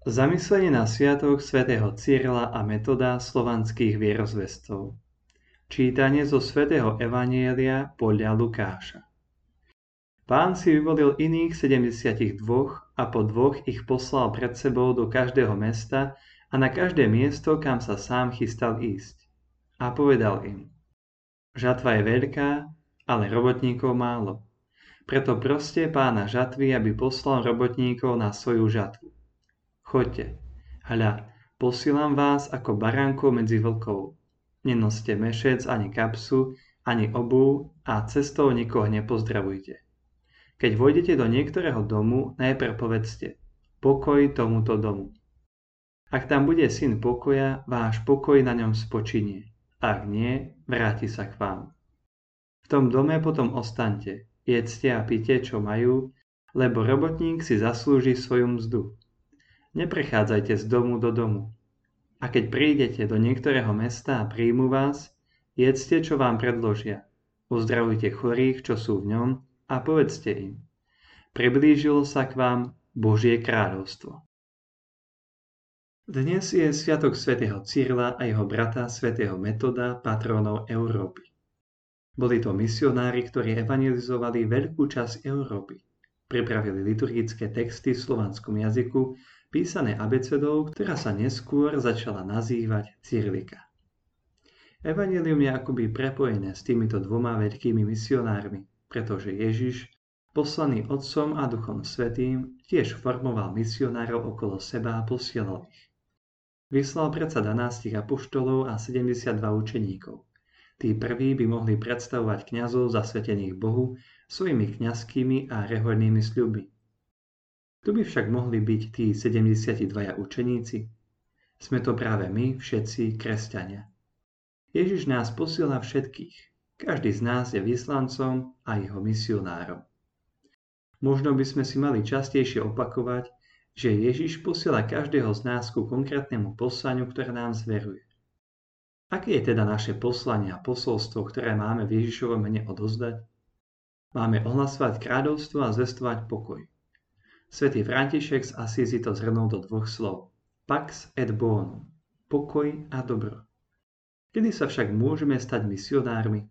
Zamyslenie na sviatok svätého Cyrila a metoda slovanských vierozvestov. Čítanie zo svätého Evanielia podľa Lukáša. Pán si vyvolil iných 72 a po dvoch ich poslal pred sebou do každého mesta a na každé miesto, kam sa sám chystal ísť. A povedal im, žatva je veľká, ale robotníkov málo. Preto proste pána žatvy, aby poslal robotníkov na svoju žatvu. Choďte, hľa, posielam vás ako baránkov medzi vlkov. Nenoste mešec ani kapsu, ani obu a cestou nikoho nepozdravujte. Keď vojdete do niektorého domu, najprv povedzte pokoj tomuto domu. Ak tam bude syn pokoja, váš pokoj na ňom spočinie. Ak nie, vráti sa k vám. V tom dome potom ostante, jedzte a pite, čo majú, lebo robotník si zaslúži svoju mzdu. Neprechádzajte z domu do domu. A keď prídete do niektorého mesta a príjmu vás, jedzte, čo vám predložia. Uzdravujte chorých, čo sú v ňom a povedzte im. Priblížilo sa k vám Božie kráľovstvo. Dnes je Sviatok svätého Cyrila a jeho brata svätého Metoda, patronov Európy. Boli to misionári, ktorí evangelizovali veľkú časť Európy. Pripravili liturgické texty v slovanskom jazyku písané abecedou, ktorá sa neskôr začala nazývať Cyrilika. Evangelium je akoby prepojené s týmito dvoma veľkými misionármi, pretože Ježiš, poslaný Otcom a Duchom Svetým, tiež formoval misionárov okolo seba a posielal ich. Vyslal predsa 12 apoštolov a 72 učeníkov. Tí prví by mohli predstavovať kňazov zasvetených Bohu svojimi kňazskými a rehoľnými sľuby, tu by však mohli byť tí 72 učeníci? Sme to práve my, všetci kresťania. Ježiš nás posiela všetkých. Každý z nás je vyslancom a jeho misionárom. Možno by sme si mali častejšie opakovať, že Ježiš posiela každého z nás ku konkrétnemu poslaniu, ktoré nám zveruje. Aké je teda naše poslanie a posolstvo, ktoré máme v Ježišovom mene odozdať? Máme ohlasovať kráľovstvo a zvestovať pokoj. Svetý František z Asízy to zhrnul do dvoch slov. Pax et bonum. Pokoj a dobro. Kedy sa však môžeme stať misionármi?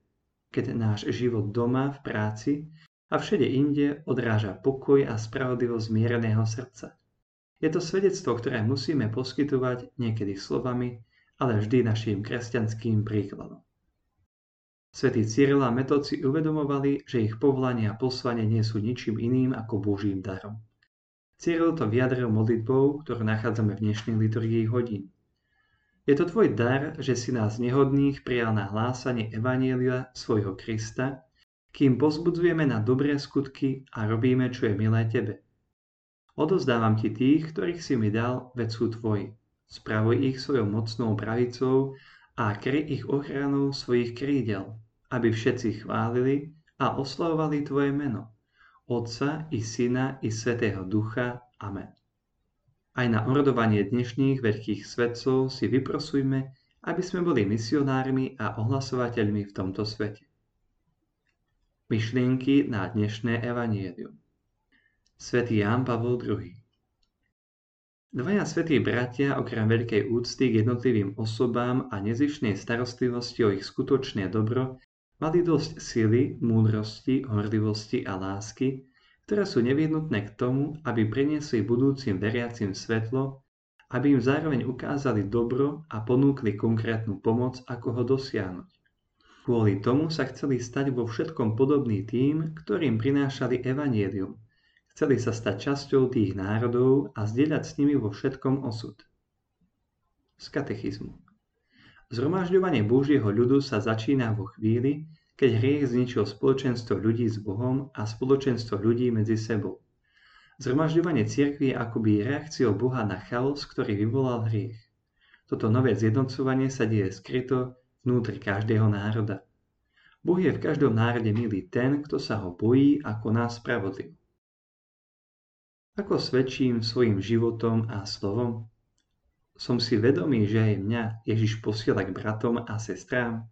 Keď náš život doma, v práci a všade inde odráža pokoj a spravodlivosť zmiereného srdca. Je to svedectvo, ktoré musíme poskytovať niekedy slovami, ale vždy našim kresťanským príkladom. Svetí Cyril a Metod uvedomovali, že ich povolanie a poslanie nie sú ničím iným ako Božím darom. Cyril to vyjadril modlitbou, ktorú nachádzame v dnešnej liturgii hodín. Je to tvoj dar, že si nás nehodných prijal na hlásanie Evanielia svojho Krista, kým pozbudzujeme na dobré skutky a robíme, čo je milé tebe. Odozdávam ti tých, ktorých si mi dal, veď sú tvoji. Spravuj ich svojou mocnou pravicou a kry ich ochranou svojich krídel, aby všetci chválili a oslavovali tvoje meno Otca i Syna i Svetého Ducha. Amen. Aj na orodovanie dnešných veľkých svetcov si vyprosujme, aby sme boli misionármi a ohlasovateľmi v tomto svete. Myšlienky na dnešné evanielium. Svetý Ján Pavol II Dvaja svetí bratia okrem veľkej úcty k jednotlivým osobám a nezišnej starostlivosti o ich skutočné dobro Mali dosť sily, múdrosti, horlivosti a lásky, ktoré sú nevyhnutné k tomu, aby priniesli budúcim veriacim svetlo, aby im zároveň ukázali dobro a ponúkli konkrétnu pomoc, ako ho dosiahnuť. Kvôli tomu sa chceli stať vo všetkom podobný tým, ktorým prinášali evanielium. Chceli sa stať časťou tých národov a zdieľať s nimi vo všetkom osud. Z katechizmu. Zhromažďovanie Božieho ľudu sa začína vo chvíli, keď hriech zničil spoločenstvo ľudí s Bohom a spoločenstvo ľudí medzi sebou. Zhromažďovanie cirkvi je akoby reakciou Boha na chaos, ktorý vyvolal hriech. Toto nové zjednocovanie sa deje skryto vnútri každého národa. Boh je v každom národe milý ten, kto sa ho bojí a koná spravodlivo. Ako svedčím svojim životom a slovom? Som si vedomý, že aj mňa Ježiš posiela k bratom a sestrám?